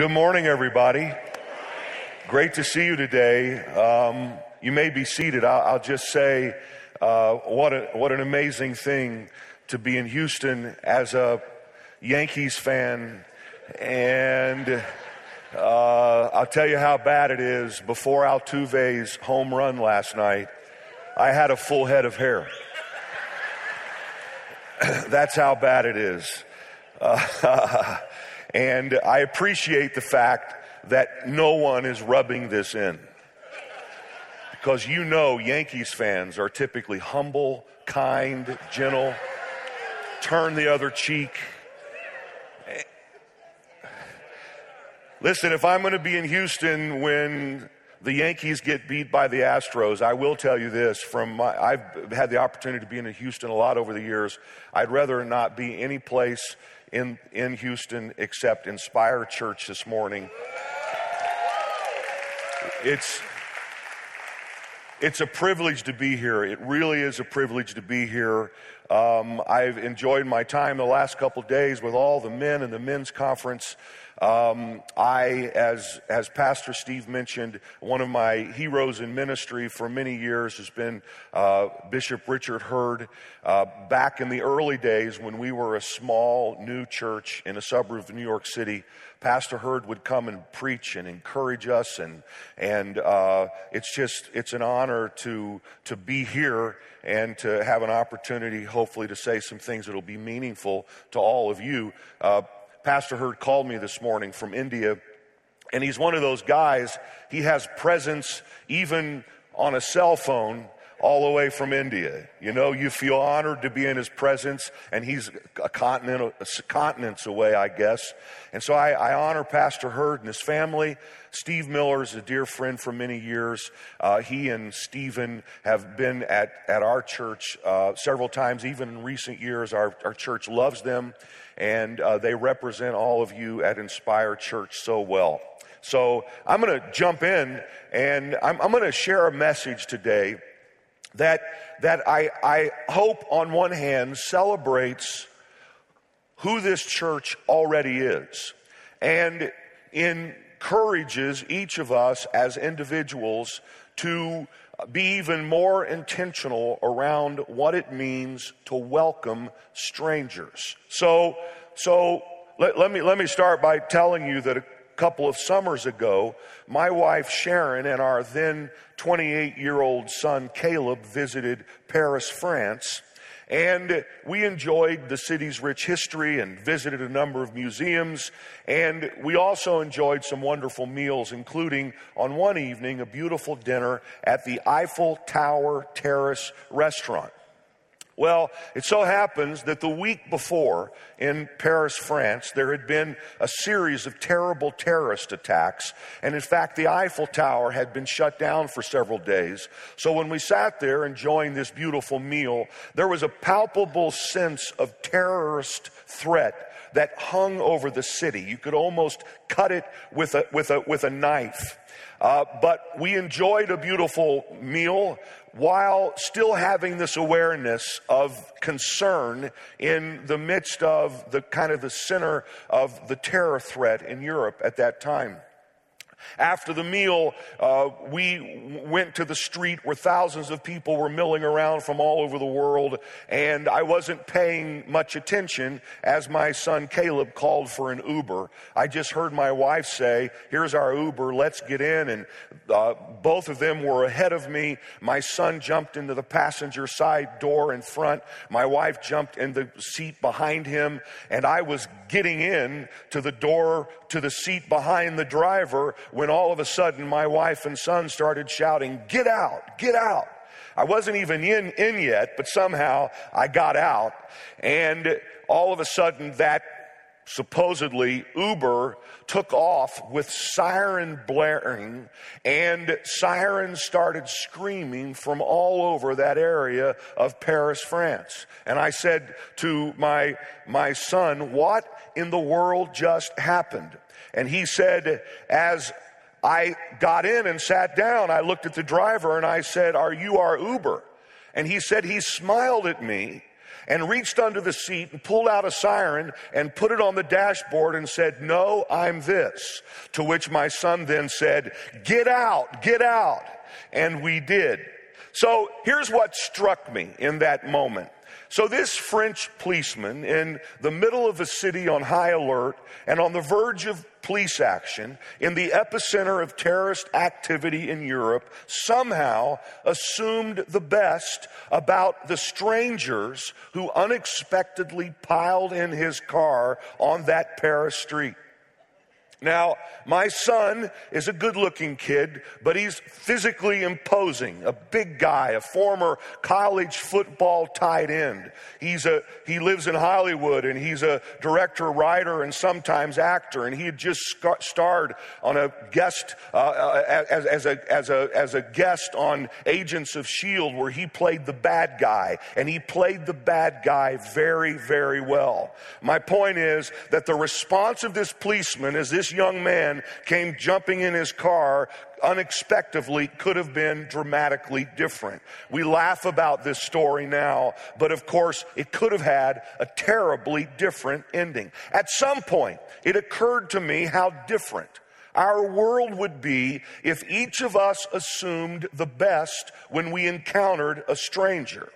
Good morning, everybody. Great to see you today. Um, you may be seated. I'll, I'll just say uh, what, a, what an amazing thing to be in Houston as a Yankees fan. And uh, I'll tell you how bad it is. Before Altuve's home run last night, I had a full head of hair. That's how bad it is. Uh, and I appreciate the fact that no one is rubbing this in. Because you know Yankees fans are typically humble, kind, gentle, turn the other cheek. Listen, if I'm going to be in Houston when the Yankees get beat by the Astros, I will tell you this from my, I've had the opportunity to be in Houston a lot over the years. I'd rather not be any place in, in Houston except Inspire Church this morning. It's, it's a privilege to be here. It really is a privilege to be here. Um, I've enjoyed my time the last couple days with all the men in the men's conference. Um, I, as, as Pastor Steve mentioned, one of my heroes in ministry for many years has been uh, Bishop Richard Hurd. Uh, back in the early days when we were a small new church in a suburb of New York City, Pastor Hurd would come and preach and encourage us, and and uh, it's just it's an honor to to be here and to have an opportunity, hopefully, to say some things that'll be meaningful to all of you. Uh, Pastor Hurd called me this morning from India, and he's one of those guys, he has presence even on a cell phone all the way from India. You know, you feel honored to be in his presence, and he's a continent, a continents away, I guess. And so I, I honor Pastor Hurd and his family. Steve Miller is a dear friend for many years. Uh, he and Stephen have been at, at our church uh, several times, even in recent years. Our, our church loves them, and uh, they represent all of you at Inspire Church so well. So I'm going to jump in and I'm, I'm going to share a message today that, that I, I hope on one hand celebrates who this church already is and encourages each of us as individuals to be even more intentional around what it means to welcome strangers. So, so let, let, me, let me start by telling you that couple of summers ago, my wife Sharon and our then 28 year old son Caleb visited Paris, France. And we enjoyed the city's rich history and visited a number of museums. And we also enjoyed some wonderful meals, including on one evening a beautiful dinner at the Eiffel Tower Terrace restaurant. Well, it so happens that the week before in Paris, France, there had been a series of terrible terrorist attacks. And in fact, the Eiffel Tower had been shut down for several days. So when we sat there enjoying this beautiful meal, there was a palpable sense of terrorist threat that hung over the city. You could almost cut it with a, with a, with a knife. Uh, but we enjoyed a beautiful meal while still having this awareness of concern in the midst of the kind of the center of the terror threat in Europe at that time. After the meal, uh, we went to the street where thousands of people were milling around from all over the world, and I wasn't paying much attention as my son Caleb called for an Uber. I just heard my wife say, Here's our Uber, let's get in. And uh, both of them were ahead of me. My son jumped into the passenger side door in front, my wife jumped in the seat behind him, and I was getting in to the door to the seat behind the driver when all of a sudden my wife and son started shouting, Get out, get out. I wasn't even in, in yet, but somehow I got out. And all of a sudden, that supposedly Uber took off with siren blaring and sirens started screaming from all over that area of Paris, France. And I said to my, my son, what in the world just happened? And he said, as I got in and sat down, I looked at the driver and I said, Are you our Uber? And he said, He smiled at me and reached under the seat and pulled out a siren and put it on the dashboard and said, No, I'm this. To which my son then said, Get out, get out. And we did. So here's what struck me in that moment. So this French policeman in the middle of a city on high alert and on the verge of police action in the epicenter of terrorist activity in Europe somehow assumed the best about the strangers who unexpectedly piled in his car on that Paris street. Now, my son is a good looking kid, but he's physically imposing, a big guy, a former college football tight end. He's a, he lives in Hollywood and he's a director, writer, and sometimes actor. And he had just starred on a guest, uh, uh, as, as, a, as, a, as a guest on Agents of S.H.I.E.L.D., where he played the bad guy. And he played the bad guy very, very well. My point is that the response of this policeman is this young man came jumping in his car unexpectedly could have been dramatically different. We laugh about this story now, but of course it could have had a terribly different ending. At some point, it occurred to me how different our world would be if each of us assumed the best when we encountered a stranger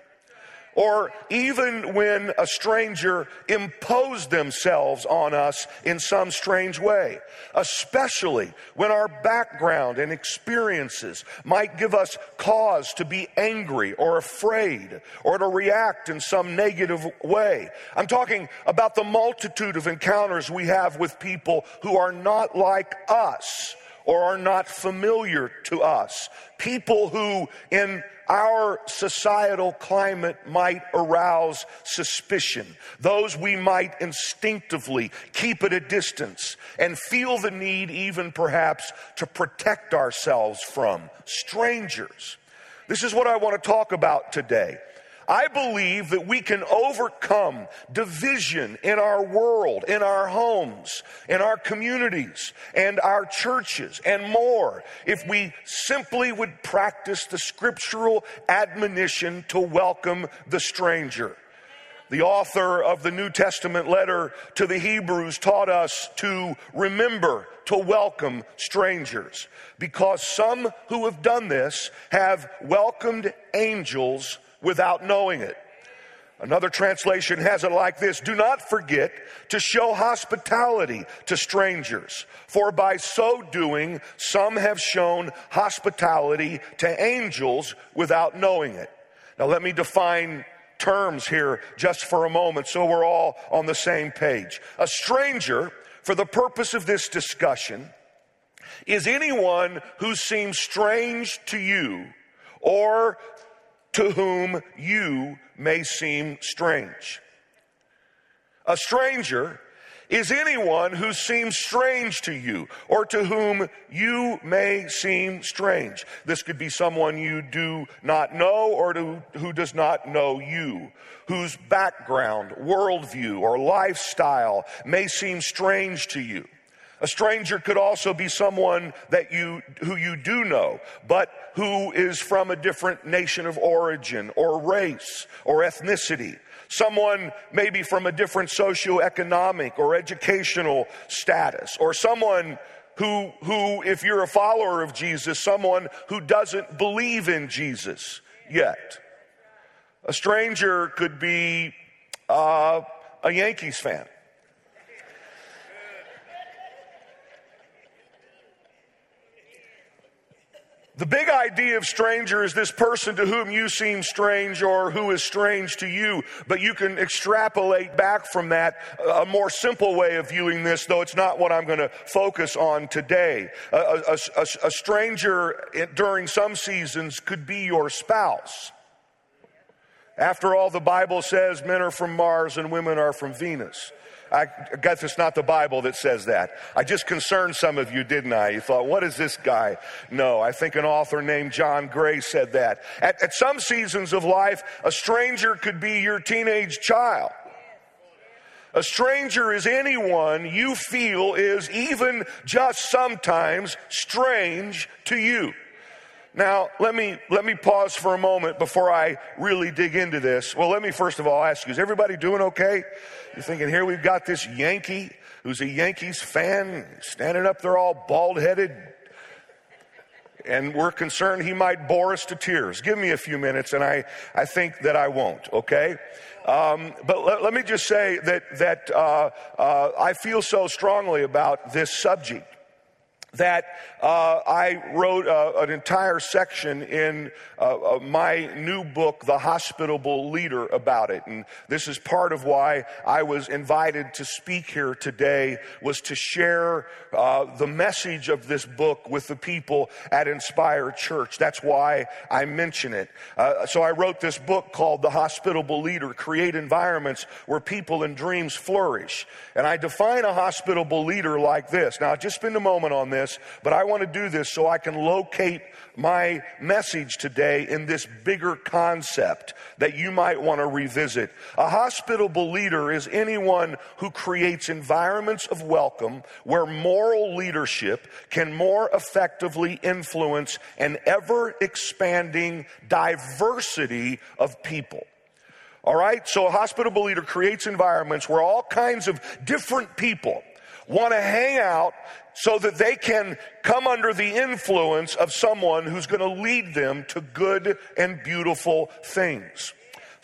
or even when a stranger imposed themselves on us in some strange way, especially when our background and experiences might give us cause to be angry or afraid or to react in some negative way. I'm talking about the multitude of encounters we have with people who are not like us or are not familiar to us. People who, in our societal climate might arouse suspicion. Those we might instinctively keep at a distance and feel the need, even perhaps, to protect ourselves from strangers. This is what I want to talk about today. I believe that we can overcome division in our world, in our homes, in our communities, and our churches, and more if we simply would practice the scriptural admonition to welcome the stranger. The author of the New Testament letter to the Hebrews taught us to remember to welcome strangers because some who have done this have welcomed angels without knowing it. Another translation has it like this Do not forget to show hospitality to strangers, for by so doing, some have shown hospitality to angels without knowing it. Now, let me define terms here just for a moment so we're all on the same page. A stranger, for the purpose of this discussion, is anyone who seems strange to you or to whom you may seem strange. A stranger is anyone who seems strange to you or to whom you may seem strange. This could be someone you do not know or to, who does not know you, whose background, worldview, or lifestyle may seem strange to you. A stranger could also be someone that you, who you do know, but who is from a different nation of origin or race or ethnicity. Someone maybe from a different socioeconomic or educational status, or someone who, who, if you're a follower of Jesus, someone who doesn't believe in Jesus yet. A stranger could be uh, a Yankees fan. The big idea of stranger is this person to whom you seem strange or who is strange to you. But you can extrapolate back from that a more simple way of viewing this, though it's not what I'm going to focus on today. A, a, a, a stranger during some seasons could be your spouse. After all, the Bible says men are from Mars and women are from Venus. I guess it's not the Bible that says that. I just concerned some of you, didn't I? You thought, what is this guy? No, I think an author named John Gray said that. At, at some seasons of life, a stranger could be your teenage child. A stranger is anyone you feel is even just sometimes strange to you. Now, let me, let me pause for a moment before I really dig into this. Well, let me first of all ask you, is everybody doing okay? You're thinking, here we've got this Yankee who's a Yankees fan standing up there all bald headed, and we're concerned he might bore us to tears. Give me a few minutes, and I, I think that I won't, okay? Um, but let, let, me just say that, that uh, uh, I feel so strongly about this subject that uh, I wrote uh, an entire section in uh, uh, my new book, The Hospitable Leader, about it. And this is part of why I was invited to speak here today, was to share uh, the message of this book with the people at Inspire Church. That's why I mention it. Uh, so I wrote this book called The Hospitable Leader, Create Environments Where People and Dreams Flourish. And I define a hospitable leader like this. Now, just spend a moment on this this, but I want to do this so I can locate my message today in this bigger concept that you might want to revisit. A hospitable leader is anyone who creates environments of welcome where moral leadership can more effectively influence an ever expanding diversity of people. All right? So a hospitable leader creates environments where all kinds of different people want to hang out so that they can come under the influence of someone who's going to lead them to good and beautiful things.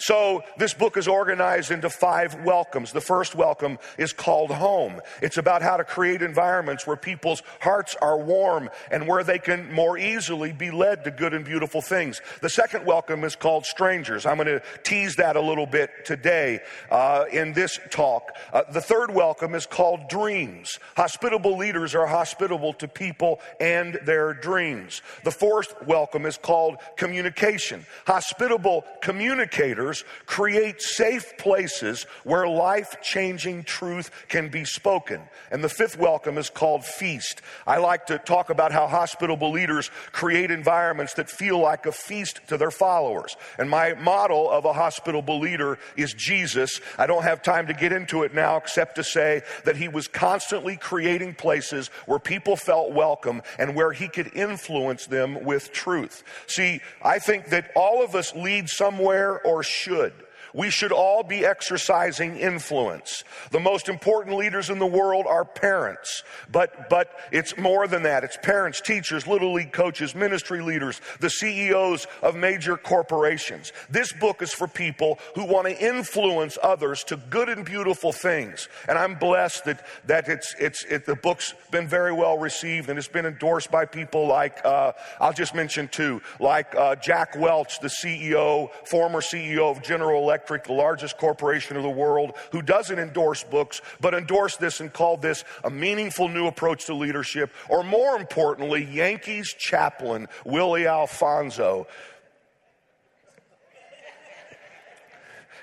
So this book is organized into five welcomes. The first welcome is called home. It's about how to create environments where people's hearts are warm and where they can more easily be led to good and beautiful things. The second welcome is called strangers. I'm going to tease that a little bit today uh, in this talk. Uh, the third welcome is called dreams. Hospitable leaders are hospitable to people and their dreams. The fourth welcome is called communication. Hospitable communicators leaders create safe places where life changing truth can be spoken. And the fifth welcome is called feast. I like to talk about how hospitable leaders create environments that feel like a feast to their followers. And my model of a hospitable leader is Jesus. I don't have time to get into it now except to say that he was constantly creating places where people felt welcome and where he could influence them with truth. See, I think that all of us lead somewhere or should. We should all be exercising influence. The most important leaders in the world are parents, but, but it's more than that. It's parents, teachers, little league coaches, ministry leaders, the CEOs of major corporations. This book is for people who want to influence others to good and beautiful things. And I'm blessed that, that it's, it's, it, the book's been very well received and it's been endorsed by people like, uh, I'll just mention two, like uh, Jack Welch, the CEO, former CEO of General Electric Electric, the largest corporation of the world, who doesn't endorse books, but endorsed this and called this a meaningful new approach to leadership. Or more importantly, Yankees chaplain Willie Alfonso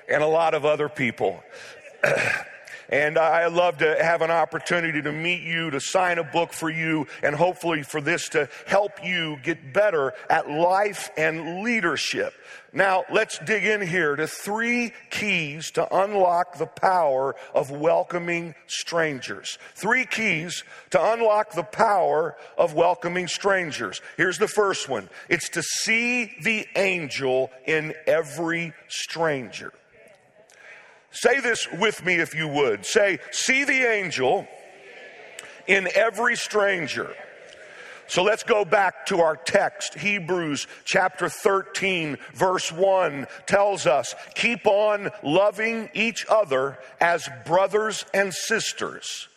and a lot of other people. And I love to have an opportunity to meet you, to sign a book for you, and hopefully for this to help you get better at life and leadership. Now, let's dig in here to three keys to unlock the power of welcoming strangers. Three keys to unlock the power of welcoming strangers. Here's the first one it's to see the angel in every stranger. Say this with me if you would. Say, see the angel in every stranger. So let's go back to our text. Hebrews chapter 13 verse 1 tells us, keep on loving each other as brothers and sisters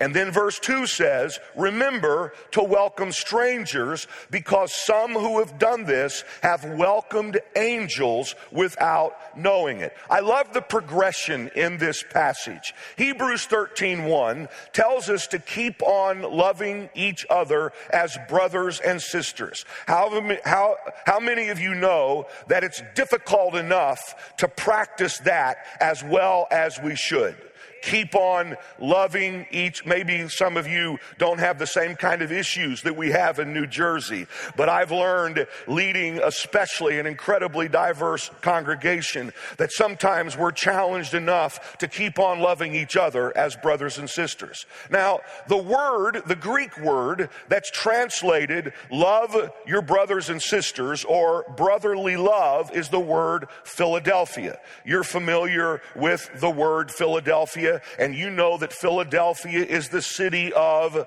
and then verse 2 says, Remember to welcome strangers because some who have done this have welcomed angels without knowing it. I love the progression in this passage. Hebrews 13:1 tells us to keep on loving each other as brothers and sisters. How, how, how many of you know that it's difficult enough to practice that as well as we should? Keep on loving each. Maybe some of you don't have the same kind of issues that we have in New Jersey, but I've learned leading especially an incredibly diverse congregation that sometimes we're challenged enough to keep on loving each other as brothers and sisters. Now, the word, the Greek word that's translated love your brothers and sisters or brotherly love is the word Philadelphia. You're familiar with the word Philadelphia Philadelphia, and you know that Philadelphia is the city of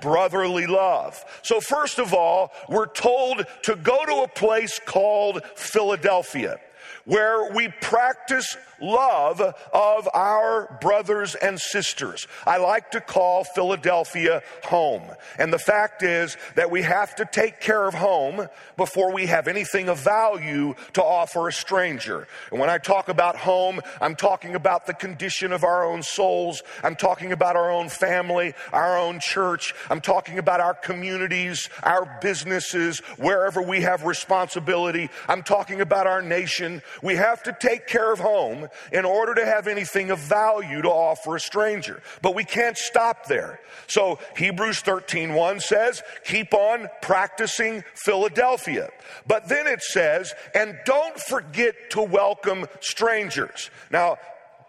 brotherly love. So, first of all, we're told to go to a place called Philadelphia where we practice love of our brothers and sisters. I like to call Philadelphia home. And the fact is that we have to take care of home before we have anything of value to offer a stranger. And when I talk about home, I'm talking about the condition of our own souls. I'm talking about our own family, our own church. I'm talking about our communities, our businesses, wherever we have responsibility. I'm talking about our nation. We have to take care of home in order to have anything of value to offer a stranger. But we can't stop there. So Hebrews 13:1 says, "Keep on practicing Philadelphia." But then it says, "And don't forget to welcome strangers." Now,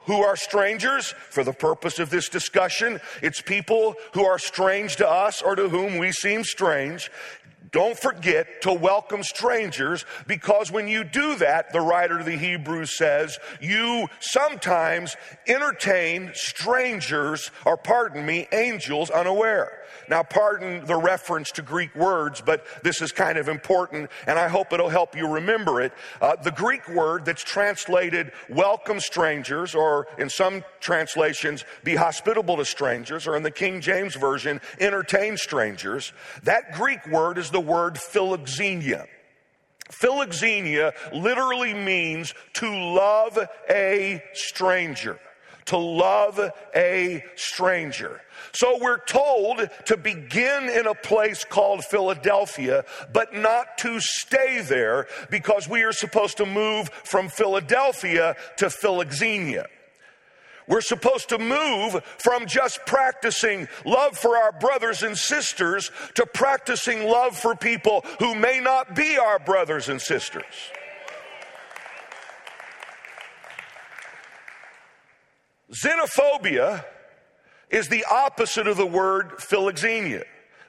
who are strangers for the purpose of this discussion. It's people who are strange to us or to whom we seem strange. Don't forget to welcome strangers because when you do that, the writer of the Hebrews says, you sometimes entertain strangers, or pardon me, angels unaware. Now, pardon the reference to Greek words, but this is kind of important, and I hope it'll help you remember it. Uh, the Greek word that's translated welcome strangers, or in some translations, be hospitable to strangers, or in the King James Version, entertain strangers, that Greek word is the word philoxenia. Philoxenia literally means to love a stranger to love a stranger. So we're told to begin in a place called Philadelphia, but not to stay there because we are supposed to move from Philadelphia to Philoxenia. We're supposed to move from just practicing love for our brothers and sisters to practicing love for people who may not be our brothers and sisters. Xenophobia is the opposite of the word philoxenia.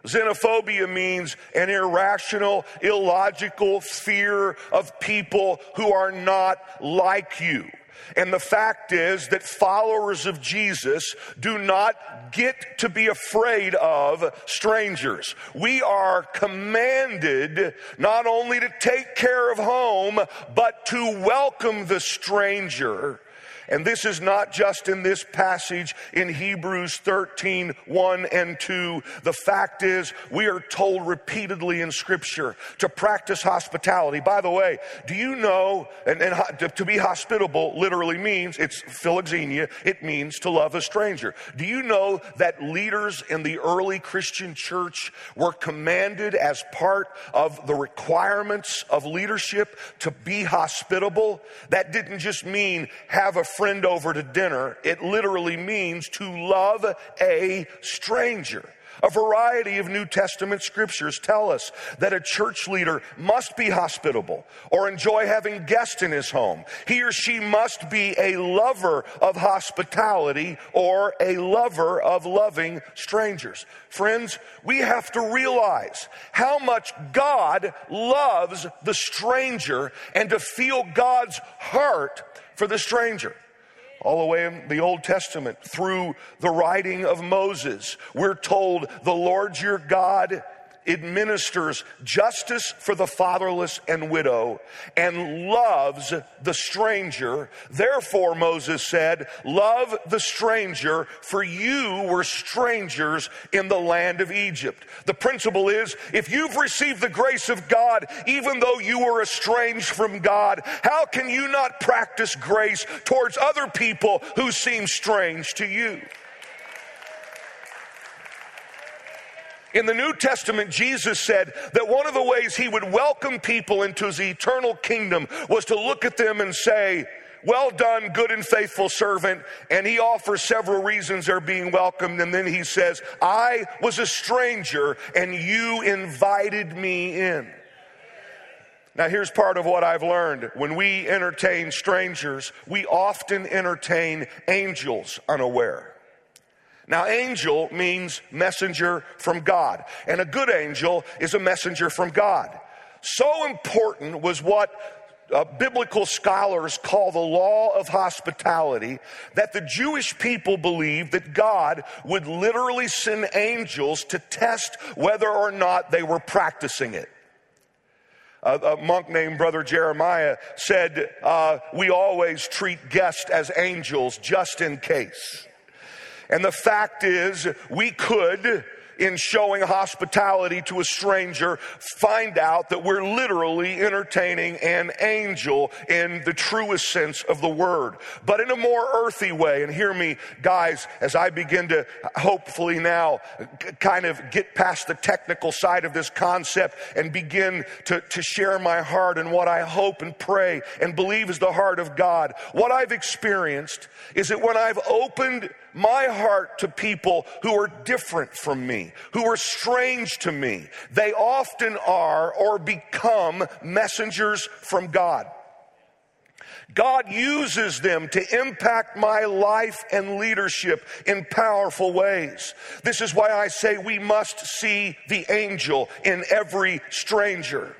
Xenophobia means an irrational, illogical fear of people who are not like you. And the fact is that followers of Jesus do not get to be afraid of strangers. We are commanded not only to take care of home, but to welcome the stranger and this is not just in this passage in Hebrews 13, 1 and 2. The fact is, we are told repeatedly in Scripture to practice hospitality. By the way, do you know, and, and to be hospitable literally means, it's philoxenia, it means to love a stranger. Do you know that leaders in the early Christian church were commanded as part of the requirements of leadership to be hospitable? That didn't just mean have a friend over to dinner. It literally means to love a stranger. A variety of New Testament scriptures tell us that a church leader must be hospitable or enjoy having guests in his home. He or she must be a lover of hospitality or a lover of loving strangers. Friends, we have to realize how much God loves the stranger and to feel God's heart for the stranger all the way in the Old Testament through the writing of Moses. We're told the Lord your God administers justice for the fatherless and widow and loves the stranger. Therefore, Moses said, Love the stranger, for you were strangers in the land of Egypt. The principle is if you've received the grace of God, even though you were estranged from God, how can you not practice grace towards other people who seem strange to you? In the New Testament, Jesus said that one of the ways he would welcome people into his eternal kingdom was to look at them and say, well done, good and faithful servant. And he offers several reasons they're being welcomed. And then he says, I was a stranger and you invited me in. Now, here's part of what I've learned. When we entertain strangers, we often entertain angels unaware. Now, angel means messenger from God, and a good angel is a messenger from God. So important was what uh, biblical scholars call the law of hospitality that the Jewish people believed that God would literally send angels to test whether or not they were practicing it. a monk named Brother Jeremiah said, uh, We always treat guests as angels just in case. And the fact is, we could in showing hospitality to a stranger find out that we're literally entertaining an angel in the truest sense of the word, but in a more earthy way. And hear me, guys, as I begin to hopefully now kind of get past the technical side of this concept and begin to, to share my heart and what I hope and pray and believe is the heart of God. What I've experienced is that when I've opened my heart to people who are different from me, who are strange to me. They often are or become messengers from God. God uses them to impact my life and leadership in powerful ways. This is why I say we must see the angel in every stranger.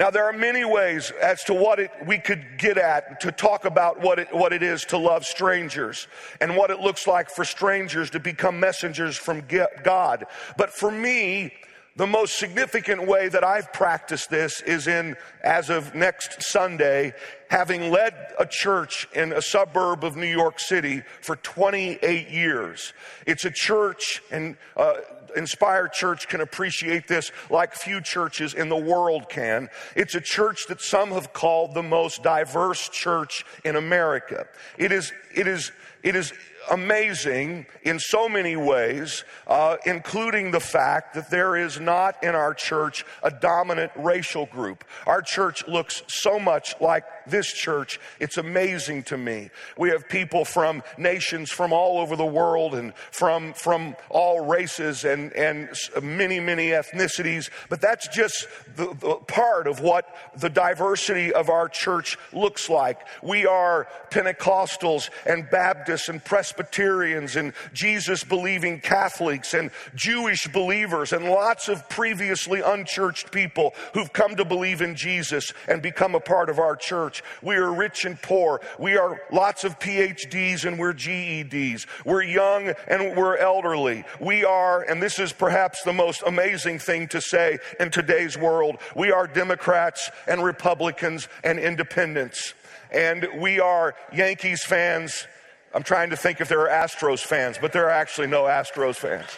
Now, there are many ways as to what it, we could get at to talk about what it, what it is to love strangers and what it looks like for strangers to become messengers from God. But for me, the most significant way that I've practiced this is in, as of next Sunday, having led a church in a suburb of New York City for 28 years. It's a church, and uh, Inspire Church can appreciate this like few churches in the world can. It's a church that some have called the most diverse church in America. It is, it is, it is amazing in so many ways, uh, including the fact that there is not in our church a dominant racial group. Our church looks so much like this church. It's amazing to me. We have people from nations from all over the world and from, from all races and, and many, many ethnicities, but that's just the, the part of what the diversity of our church looks like. We are Pentecostals and Baptists and Presbyterians and Jesus believing Catholics and Jewish believers and lots of previously unchurched people who've come to believe in Jesus and become a part of our church. We are rich and poor. We are lots of PhDs and we're GEDs. We're young and we're elderly. We are, and this is perhaps the most amazing thing to say in today's world, we are Democrats and Republicans and independents. And we are Yankees fans. I'm trying to think if there are Astros fans, but there are actually no Astros fans.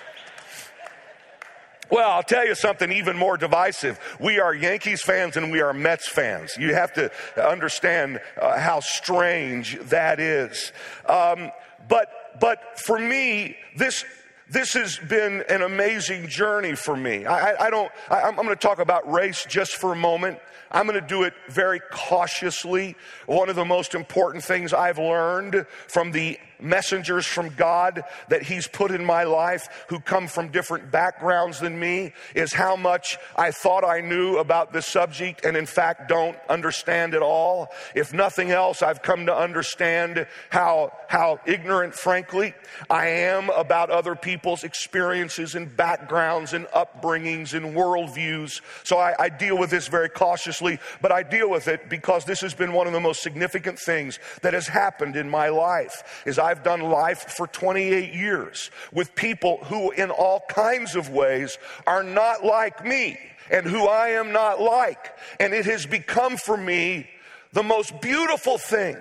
Well, I'll tell you something even more divisive. We are Yankees fans and we are Mets fans. You have to understand uh, how strange that is. Um, but, but for me, this, this has been an amazing journey for me. I, I don't, I, I'm going to talk about race just for a moment. I'm going to do it very cautiously. One of the most important things I've learned from the messengers from God that He's put in my life who come from different backgrounds than me is how much I thought I knew about this subject and in fact don't understand at all. If nothing else, I've come to understand how, how ignorant, frankly, I am about other people's experiences and backgrounds and upbringings and worldviews. So I, I deal with this very cautiously, but I deal with it because this has been one of the most significant things that has happened in my life is I I've done life for 28 years with people who, in all kinds of ways, are not like me and who I am not like. And it has become for me the most beautiful thing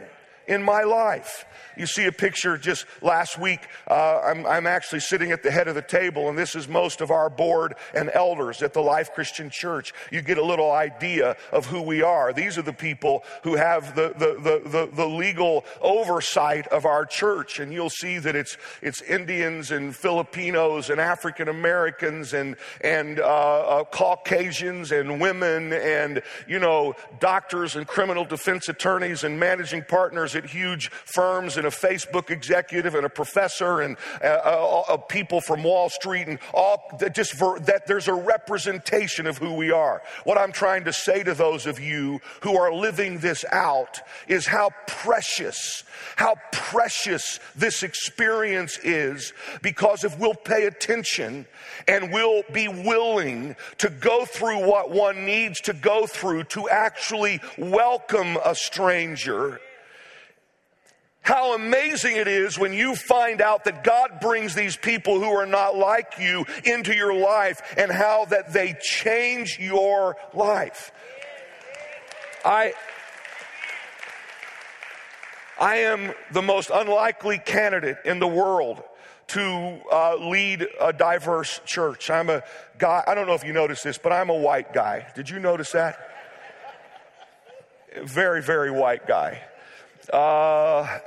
in my life. You see a picture just last week. Uh, I'm, I'm actually sitting at the head of the table, and this is most of our board and elders at the Life Christian Church. You get a little idea of who we are. These are the people who have the, the, the, the, the legal oversight of our church, and you'll see that it's, it's Indians and Filipinos and African Americans and, and uh, uh, Caucasians and women and, you know, doctors and criminal defense attorneys and managing partners at huge firms and a Facebook executive and a professor and uh, uh, uh people from Wall Street and all just for, that there's a representation of who we are. What I'm trying to say to those of you who are living this out is how precious, how precious this experience is because if we'll pay attention and we'll be willing to go through what one needs to go through to actually welcome a stranger, how amazing it is when you find out that God brings these people who are not like you into your life and how that they change your life. I, I am the most unlikely candidate in the world to uh, lead a diverse church. I'm a guy, I don't know if you noticed this, but I'm a white guy. Did you notice that? Very, very white guy. Uh,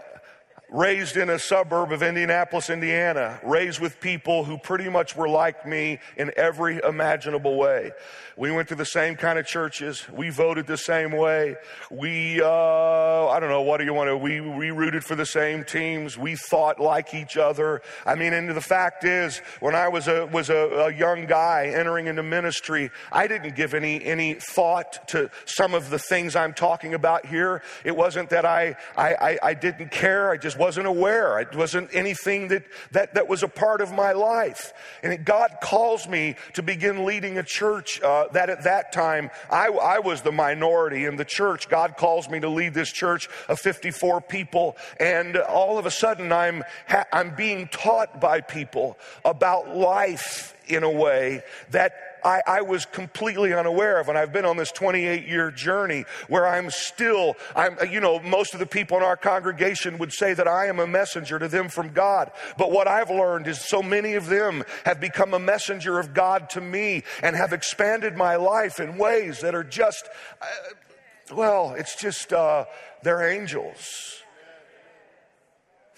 raised in a suburb of Indianapolis, Indiana, raised with people who pretty much were like me in every imaginable way. We went to the same kind of churches. We voted the same way. We, uh, I don't know, what do you want to, we, we rooted for the same teams. We thought like each other. I mean, and the fact is, when I was a, was a, a young guy entering into ministry, I didn't give any, any thought to some of the things I'm talking about here. It wasn't that I, I, I, I didn't care. I just wasn't aware. It wasn't anything that, that, that was a part of my life. And it, God calls me to begin leading a church, uh, that at that time I, I was the minority in the church. God calls me to lead this church of 54 people, and all of a sudden I'm, I'm being taught by people about life in a way that I, I, was completely unaware of. And I've been on this 28 year journey where I'm still, I'm, you know, most of the people in our congregation would say that I am a messenger to them from God. But what I've learned is so many of them have become a messenger of God to me and have expanded my life in ways that are just, uh, well, it's just, uh, they're angels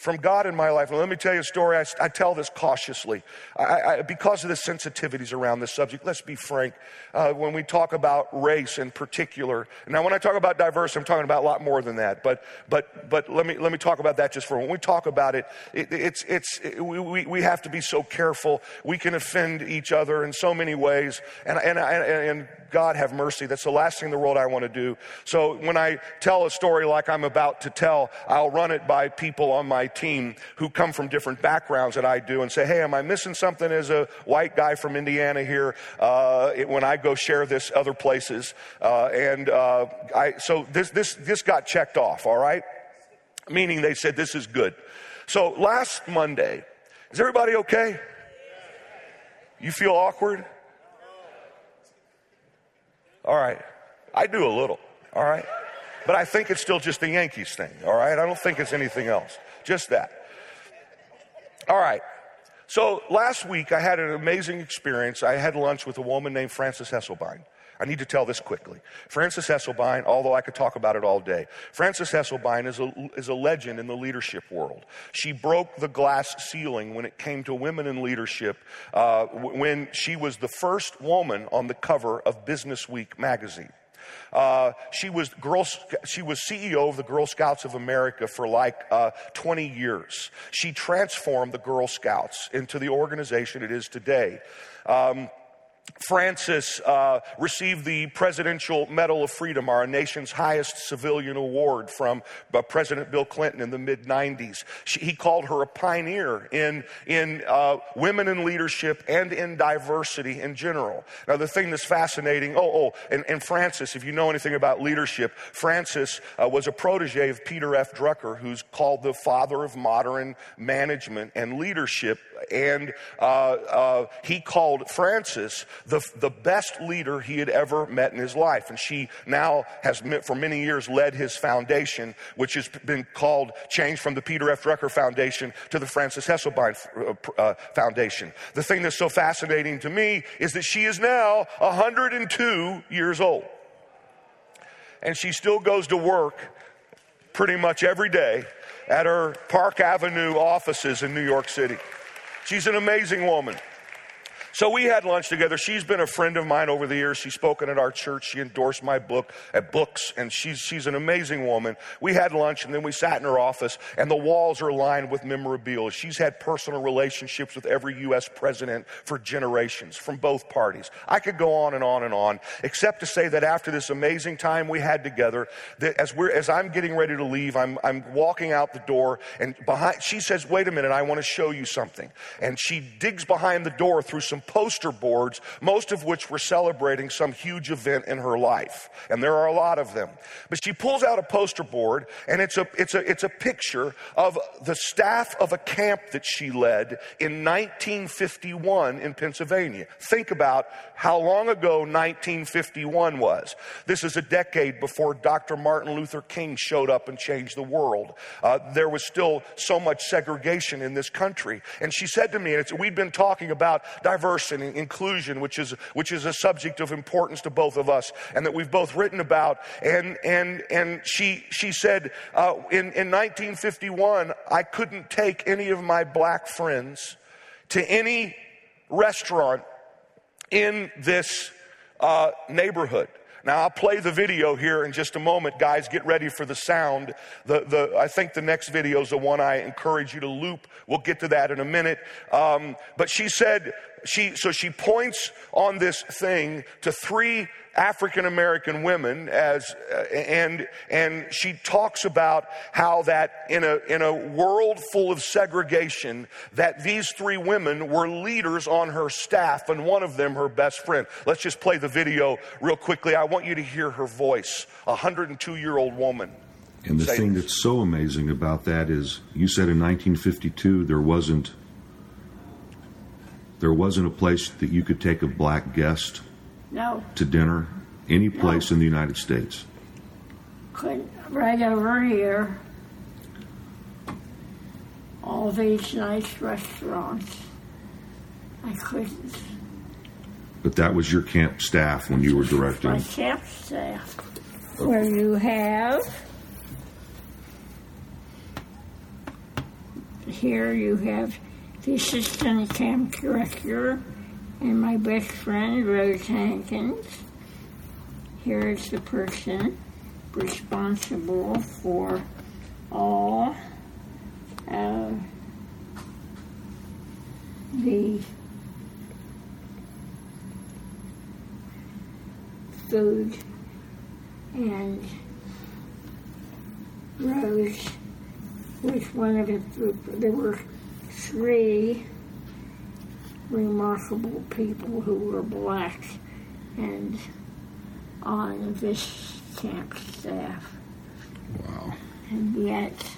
from God in my life. And let me tell you a story. I, I tell this cautiously I, I, because of the sensitivities around this subject. Let's be frank. Uh, when we talk about race in particular, now when I talk about diversity, I'm talking about a lot more than that. But but but let me let me talk about that just for a moment. when we talk about it. it it's it's it, we we have to be so careful. We can offend each other in so many ways, and and and, and God have mercy. That's the last thing in the world I want to do. So when I tell a story like I'm about to tell, I'll run it by people on my team who come from different backgrounds that I do and say, hey, am I missing something as a white guy from Indiana here uh, when I go share this other places? Uh, and uh, I, so this, this, this got checked off, all right? Meaning they said, this is good. So last Monday, is everybody okay? You feel awkward? All right. I do a little. All right. But I think it's still just the Yankees thing. All right. I don't think it's anything else. Just that. All right. So last week I had an amazing experience. I had lunch with a woman named Frances Hesselbein. I need to tell this quickly. Frances Hesselbein, although I could talk about it all day, Frances Hesselbein is a, is a legend in the leadership world. She broke the glass ceiling when it came to women in leadership uh, when she was the first woman on the cover of Business Week magazine. Uh, she was Girl, she was CEO of the Girl Scouts of America for like uh, 20 years. She transformed the Girl Scouts into the organization it is today. Um, Frances uh, received the Presidential Medal of Freedom, our nation's highest civilian award from uh, President Bill Clinton in the mid 90s. She, he called her a pioneer in, in uh, women in leadership and in diversity in general. Now, the thing that's fascinating, oh, oh, and, and Frances, if you know anything about leadership, Frances uh, was a protege of Peter F. Drucker, who's called the father of modern management and leadership And uh, uh, he called Frances the, the best leader he had ever met in his life. And she now has, for many years, led his foundation, which has been called, changed from the Peter F. Drucker Foundation to the Frances Hesselbein uh, uh, Foundation. The thing that's so fascinating to me is that she is now 102 years old. And she still goes to work pretty much every day at her Park Avenue offices in New York City. She's an amazing woman. So we had lunch together. She's been a friend of mine over the years. She's spoken at our church. She endorsed my book at books, and she's, she's an amazing woman. We had lunch, and then we sat in her office, and the walls are lined with memorabilia. She's had personal relationships with every U.S. president for generations from both parties. I could go on and on and on, except to say that after this amazing time we had together, that as we're as I'm getting ready to leave, I'm I'm walking out the door, and behind she says, "Wait a minute, I want to show you something," and she digs behind the door through some poster boards, most of which were celebrating some huge event in her life. And there are a lot of them. But she pulls out a poster board and it's a, it's a, it's a picture of the staff of a camp that she led in 1951 in Pennsylvania. Think about how long ago 1951 was. This is a decade before Dr. Martin Luther King showed up and changed the world. Uh, there was still so much segregation in this country. And she said to me, and we'd been talking about diversity diversity and inclusion, which is, which is a subject of importance to both of us and that we've both written about. And, and, and she, she said, uh, in, in 1951, I couldn't take any of my black friends to any restaurant in this uh, neighborhood. Now I'll play the video here in just a moment. Guys, get ready for the sound. The, the, I think the next video is the one I encourage you to loop. We'll get to that in a minute. Um, but she said, she, so she points on this thing to three African American women as, uh, and, and she talks about how that in a, in a world full of segregation, that these three women were leaders on her staff and one of them her best friend. Let's just play the video real quickly. I want you to hear her voice, a 102 year old woman. And the thing that's so amazing about that is you said in 1952 there wasn't there wasn't a place that you could take a black guest no. to dinner any place no. in the United States. Couldn't. right over here. All these nice restaurants. I couldn't. But that was your camp staff when you were directing. My camp staff. Where you have here you have the assistant camp director and my best friend, Rose Hankins. Here is the person responsible for all of the food and Rose was one of the, there were three remarkable people who were black and on this camp staff. Wow. And yet,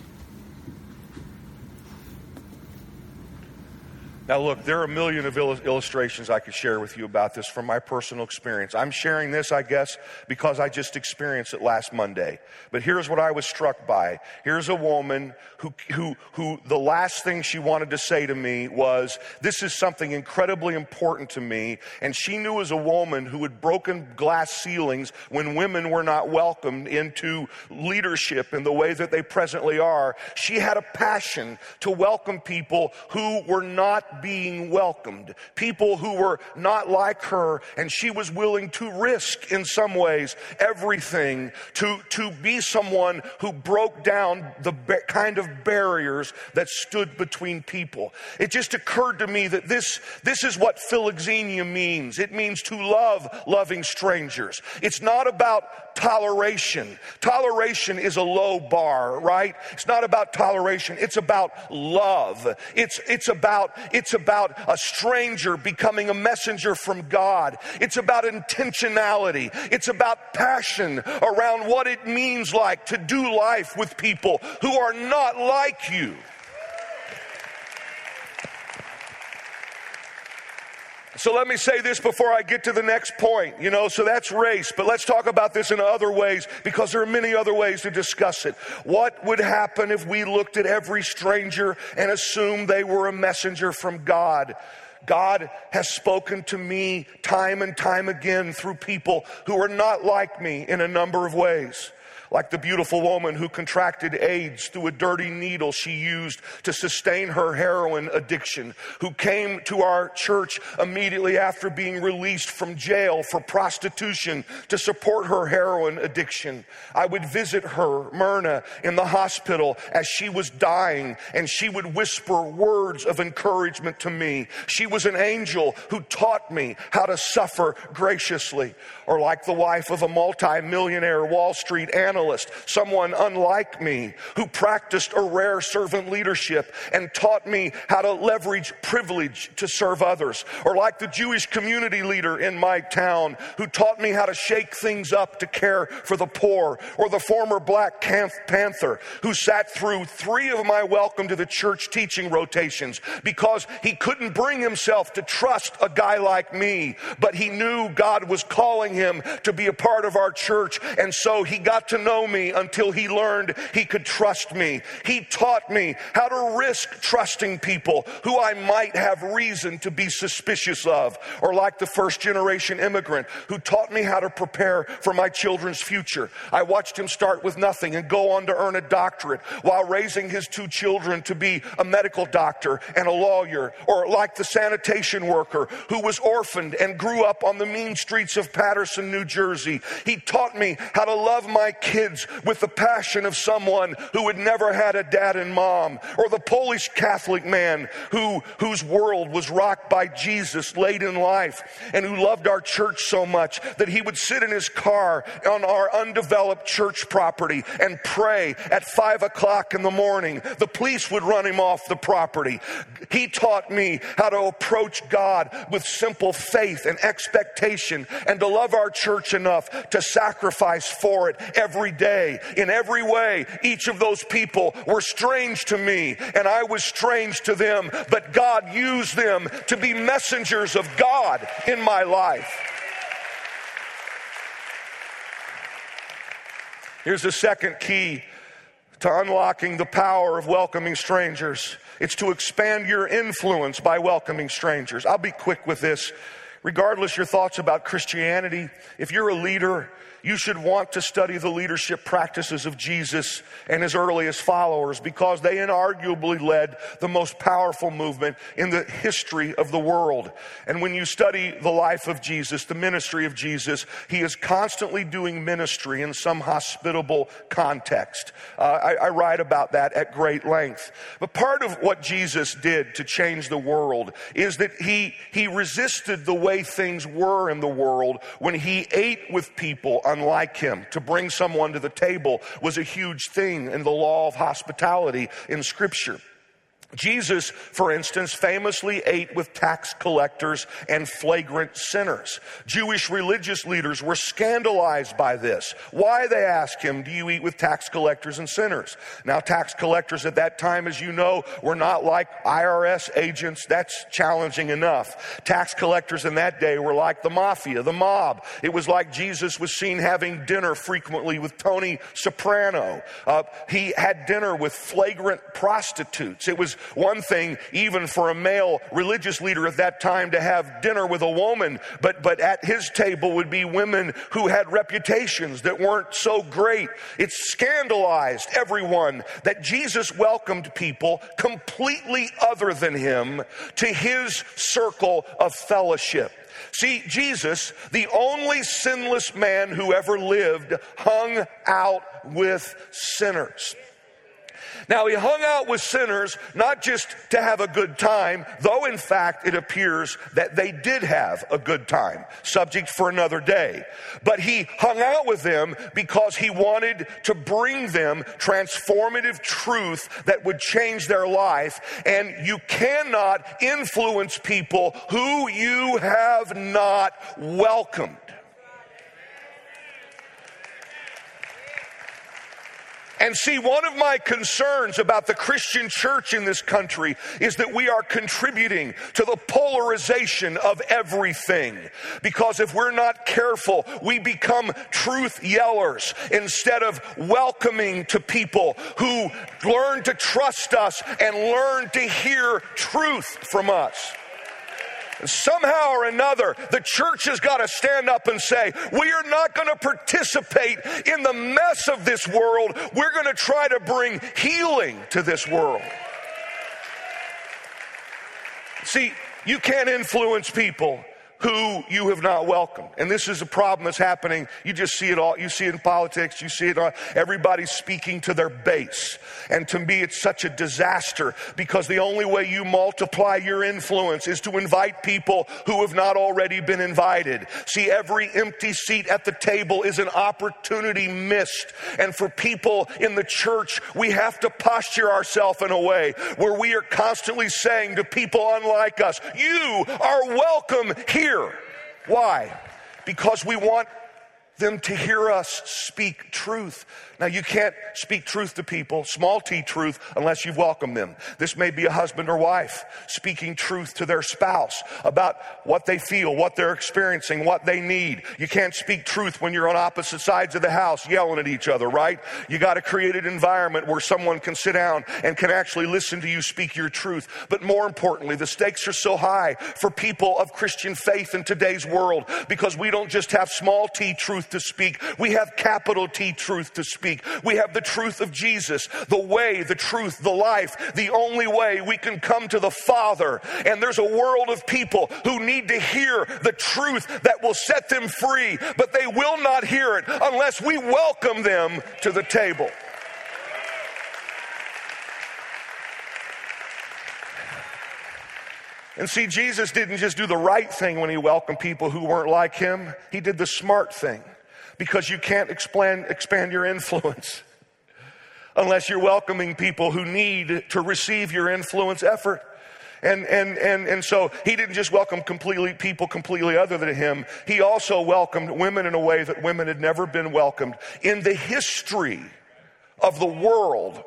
Now, look, there are a million of illustrations I could share with you about this from my personal experience. I'm sharing this, I guess, because I just experienced it last Monday. But here's what I was struck by. Here's a woman who, who, who the last thing she wanted to say to me was, This is something incredibly important to me. And she knew as a woman who had broken glass ceilings when women were not welcomed into leadership in the way that they presently are. She had a passion to welcome people who were not being welcomed. People who were not like her, and she was willing to risk, in some ways, everything to, to be someone who broke down the ba- kind of barriers that stood between people. It just occurred to me that this, this is what philoxenia means. It means to love loving strangers. It's not about toleration. Toleration is a low bar, right? It's not about toleration. It's about love. It's, it's about, it's about a stranger becoming a messenger from God. It's about intentionality. It's about passion around what it means like to do life with people who are not like you. So let me say this before I get to the next point. You know, so that's race, but let's talk about this in other ways because there are many other ways to discuss it. What would happen if we looked at every stranger and assumed they were a messenger from God? God has spoken to me time and time again through people who are not like me in a number of ways like the beautiful woman who contracted AIDS through a dirty needle she used to sustain her heroin addiction, who came to our church immediately after being released from jail for prostitution to support her heroin addiction. I would visit her, Myrna, in the hospital as she was dying, and she would whisper words of encouragement to me. She was an angel who taught me how to suffer graciously, or like the wife of a multimillionaire Wall Street analyst analyst, someone unlike me who practiced a rare servant leadership and taught me how to leverage privilege to serve others. Or like the Jewish community leader in my town who taught me how to shake things up to care for the poor. Or the former Black Panther who sat through three of my welcome to the church teaching rotations because he couldn't bring himself to trust a guy like me, but he knew God was calling him to be a part of our church. And so he got to know know me until he learned he could trust me. He taught me how to risk trusting people who I might have reason to be suspicious of, or like the first generation immigrant who taught me how to prepare for my children's future. I watched him start with nothing and go on to earn a doctorate while raising his two children to be a medical doctor and a lawyer, or like the sanitation worker who was orphaned and grew up on the mean streets of Paterson, New Jersey. He taught me how to love my kids kids with the passion of someone who had never had a dad and mom, or the Polish Catholic man who, whose world was rocked by Jesus late in life and who loved our church so much that he would sit in his car on our undeveloped church property and pray at five o'clock in the morning. The police would run him off the property. He taught me how to approach God with simple faith and expectation and to love our church enough to sacrifice for it every every day, in every way. Each of those people were strange to me, and I was strange to them, but God used them to be messengers of God in my life. Here's the second key to unlocking the power of welcoming strangers it's to expand your influence by welcoming strangers. I'll be quick with this. Regardless your thoughts about Christianity, if you're a leader, you should want to study the leadership practices of Jesus and his earliest followers because they inarguably led the most powerful movement in the history of the world. And when you study the life of Jesus, the ministry of Jesus, he is constantly doing ministry in some hospitable context. Uh, I, I write about that at great length. But part of what Jesus did to change the world is that he, he resisted the way things were in the world when he ate with people unlike him. To bring someone to the table was a huge thing in the law of hospitality in Scripture. Jesus, for instance, famously ate with tax collectors and flagrant sinners. Jewish religious leaders were scandalized by this. Why, they asked him, do you eat with tax collectors and sinners? Now, tax collectors at that time, as you know, were not like IRS agents. That's challenging enough. Tax collectors in that day were like the mafia, the mob. It was like Jesus was seen having dinner frequently with Tony Soprano. Uh, he had dinner with flagrant prostitutes. It was one thing, even for a male religious leader at that time, to have dinner with a woman, but, but at his table would be women who had reputations that weren't so great. It scandalized everyone that Jesus welcomed people completely other than him to his circle of fellowship. See, Jesus, the only sinless man who ever lived, hung out with sinners. Now, he hung out with sinners not just to have a good time, though in fact it appears that they did have a good time, subject for another day. But he hung out with them because he wanted to bring them transformative truth that would change their life. And you cannot influence people who you have not welcomed. And see, one of my concerns about the Christian church in this country is that we are contributing to the polarization of everything. Because if we're not careful, we become truth yellers instead of welcoming to people who learn to trust us and learn to hear truth from us. Somehow or another, the church has got to stand up and say, we are not going to participate in the mess of this world. We're going to try to bring healing to this world. See, you can't influence people who you have not welcomed. And this is a problem that's happening. You just see it all. You see it in politics. You see it all. Everybody's speaking to their base. And to me, it's such a disaster because the only way you multiply your influence is to invite people who have not already been invited. See, every empty seat at the table is an opportunity missed. And for people in the church, we have to posture ourselves in a way where we are constantly saying to people unlike us, you are welcome here hear. Why? Because we want them to hear us speak truth. Now, you can't speak truth to people, small t truth, unless you've welcomed them. This may be a husband or wife speaking truth to their spouse about what they feel, what they're experiencing, what they need. You can't speak truth when you're on opposite sides of the house yelling at each other, right? You got to create an environment where someone can sit down and can actually listen to you speak your truth. But more importantly, the stakes are so high for people of Christian faith in today's world because we don't just have small t truth to speak, we have capital T truth to speak speak. We have the truth of Jesus, the way, the truth, the life, the only way we can come to the Father. And there's a world of people who need to hear the truth that will set them free, but they will not hear it unless we welcome them to the table. And see, Jesus didn't just do the right thing when he welcomed people who weren't like him, he did the smart thing because you can't expand, expand your influence unless you're welcoming people who need to receive your influence effort. And, and, and, and so he didn't just welcome completely people completely other than him. He also welcomed women in a way that women had never been welcomed. In the history of the world,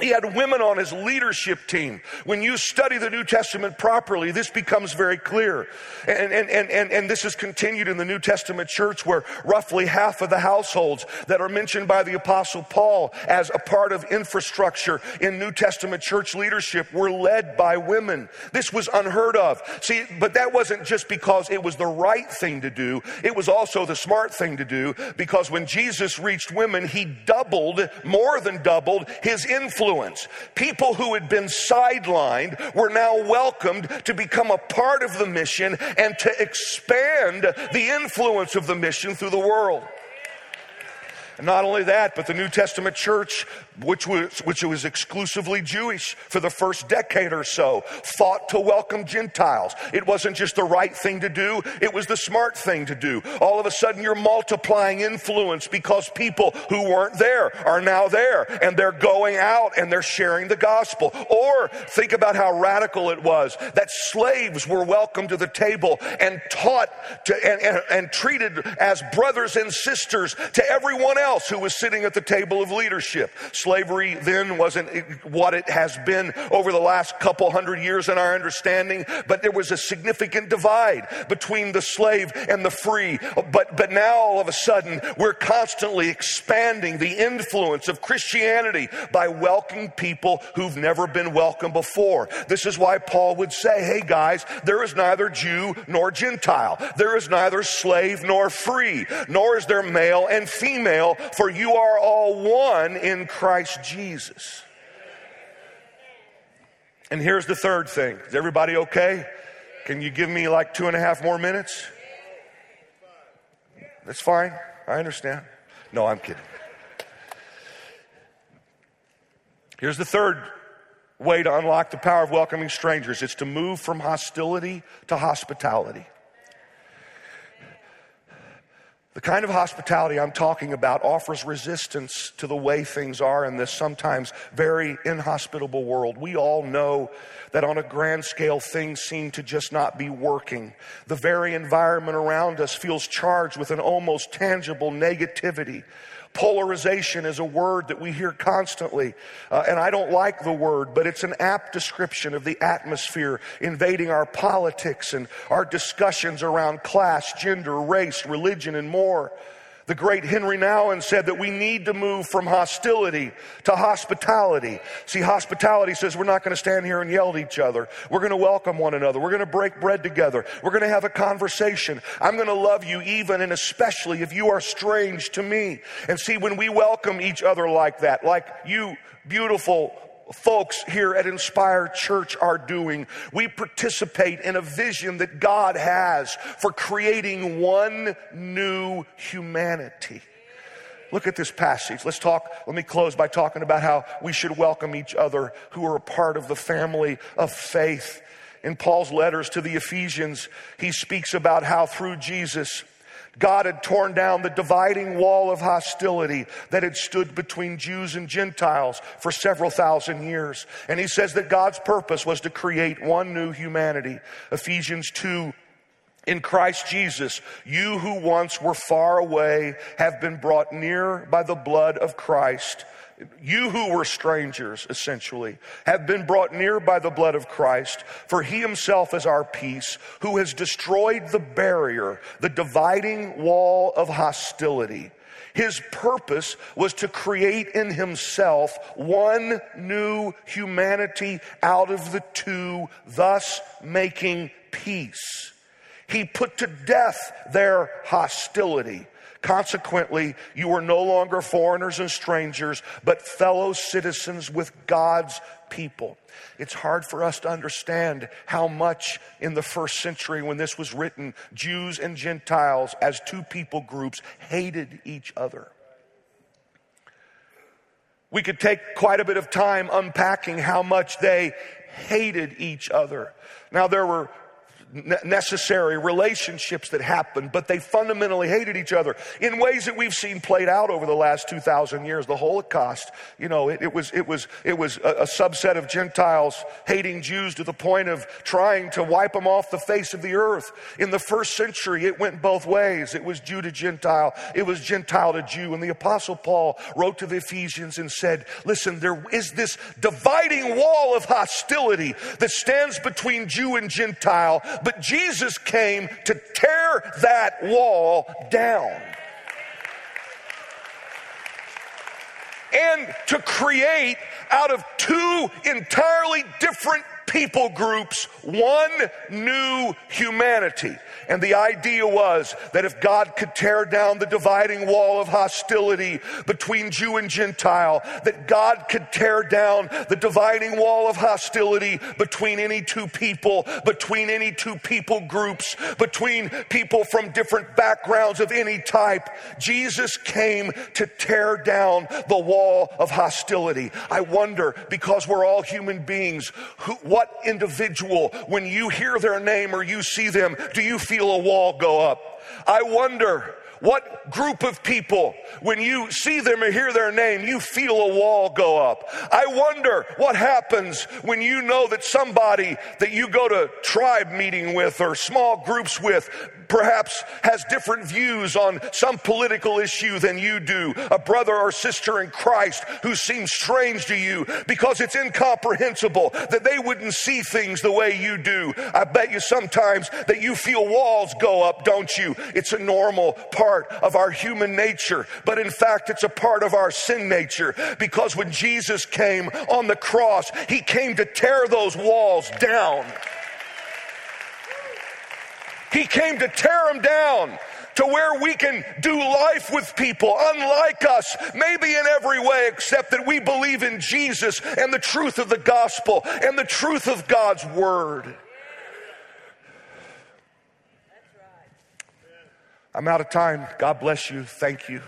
he had women on his leadership team. When you study the New Testament properly, this becomes very clear. And, and, and, and, and this is continued in the New Testament church where roughly half of the households that are mentioned by the apostle Paul as a part of infrastructure in New Testament church leadership were led by women. This was unheard of. See, but that wasn't just because it was the right thing to do. It was also the smart thing to do because when Jesus reached women, he doubled, more than doubled his influence influence. People who had been sidelined were now welcomed to become a part of the mission and to expand the influence of the mission through the world. And not only that, but the New Testament church, which was, which was exclusively Jewish for the first decade or so, fought to welcome Gentiles. It wasn't just the right thing to do, it was the smart thing to do. All of a sudden, you're multiplying influence because people who weren't there are now there and they're going out and they're sharing the gospel. Or think about how radical it was that slaves were welcomed to the table and taught to, and, and, and treated as brothers and sisters to everyone else else who was sitting at the table of leadership. Slavery then wasn't what it has been over the last couple hundred years in our understanding, but there was a significant divide between the slave and the free. But, but now all of a sudden, we're constantly expanding the influence of Christianity by welcoming people who've never been welcomed before. This is why Paul would say, hey guys, there is neither Jew nor Gentile. There is neither slave nor free, nor is there male and female, for you are all one in Christ Jesus. And here's the third thing. Is everybody okay? Can you give me like two and a half more minutes? That's fine. I understand. No, I'm kidding. Here's the third way to unlock the power of welcoming strangers it's to move from hostility to hospitality. The kind of hospitality I'm talking about offers resistance to the way things are in this sometimes very inhospitable world. We all know that on a grand scale, things seem to just not be working. The very environment around us feels charged with an almost tangible negativity. Polarization is a word that we hear constantly, uh, and I don't like the word, but it's an apt description of the atmosphere invading our politics and our discussions around class, gender, race, religion, and more. The great Henri Nouwen said that we need to move from hostility to hospitality. See, hospitality says we're not going to stand here and yell at each other. We're going to welcome one another. We're going to break bread together. We're going to have a conversation. I'm going to love you even and especially if you are strange to me. And see, when we welcome each other like that, like you beautiful folks here at Inspire Church are doing. We participate in a vision that God has for creating one new humanity. Look at this passage. Let's talk. Let me close by talking about how we should welcome each other who are a part of the family of faith. In Paul's letters to the Ephesians, he speaks about how through Jesus, God had torn down the dividing wall of hostility that had stood between Jews and Gentiles for several thousand years. And he says that God's purpose was to create one new humanity. Ephesians 2 in Christ Jesus, you who once were far away have been brought near by the blood of Christ. You who were strangers, essentially, have been brought near by the blood of Christ, for he himself is our peace, who has destroyed the barrier, the dividing wall of hostility. His purpose was to create in himself one new humanity out of the two, thus making peace. He put to death their hostility Consequently, you are no longer foreigners and strangers, but fellow citizens with God's people. It's hard for us to understand how much in the first century when this was written, Jews and Gentiles as two people groups hated each other. We could take quite a bit of time unpacking how much they hated each other. Now, there were necessary relationships that happened, but they fundamentally hated each other in ways that we've seen played out over the last 2,000 years. The Holocaust, you know, it, it was, it was, it was a, a, subset of Gentiles hating Jews to the point of trying to wipe them off the face of the earth. In the first century, it went both ways. It was Jew to Gentile. It was Gentile to Jew. And the apostle Paul wrote to the Ephesians and said, listen, there is this dividing wall of hostility that stands between Jew and Gentile but Jesus came to tear that wall down. And to create out of two entirely different people groups one new humanity. And the idea was that if God could tear down the dividing wall of hostility between Jew and Gentile, that God could tear down the dividing wall of hostility between any two people, between any two people groups, between people from different backgrounds of any type. Jesus came to tear down the wall of hostility. I wonder, because we're all human beings, who, what individual, when you hear their name or you see them, do you feel feel a wall go up. I wonder what group of people, when you see them or hear their name, you feel a wall go up? I wonder what happens when you know that somebody that you go to tribe meeting with or small groups with perhaps has different views on some political issue than you do, a brother or sister in Christ who seems strange to you because it's incomprehensible that they wouldn't see things the way you do. I bet you sometimes that you feel walls go up, don't you? It's a normal part of our human nature, but in fact, it's a part of our sin nature because when Jesus came on the cross, he came to tear those walls down. He came to tear them down to where we can do life with people unlike us, maybe in every way except that we believe in Jesus and the truth of the gospel and the truth of God's word. I'm out of time. God bless you. Thank you.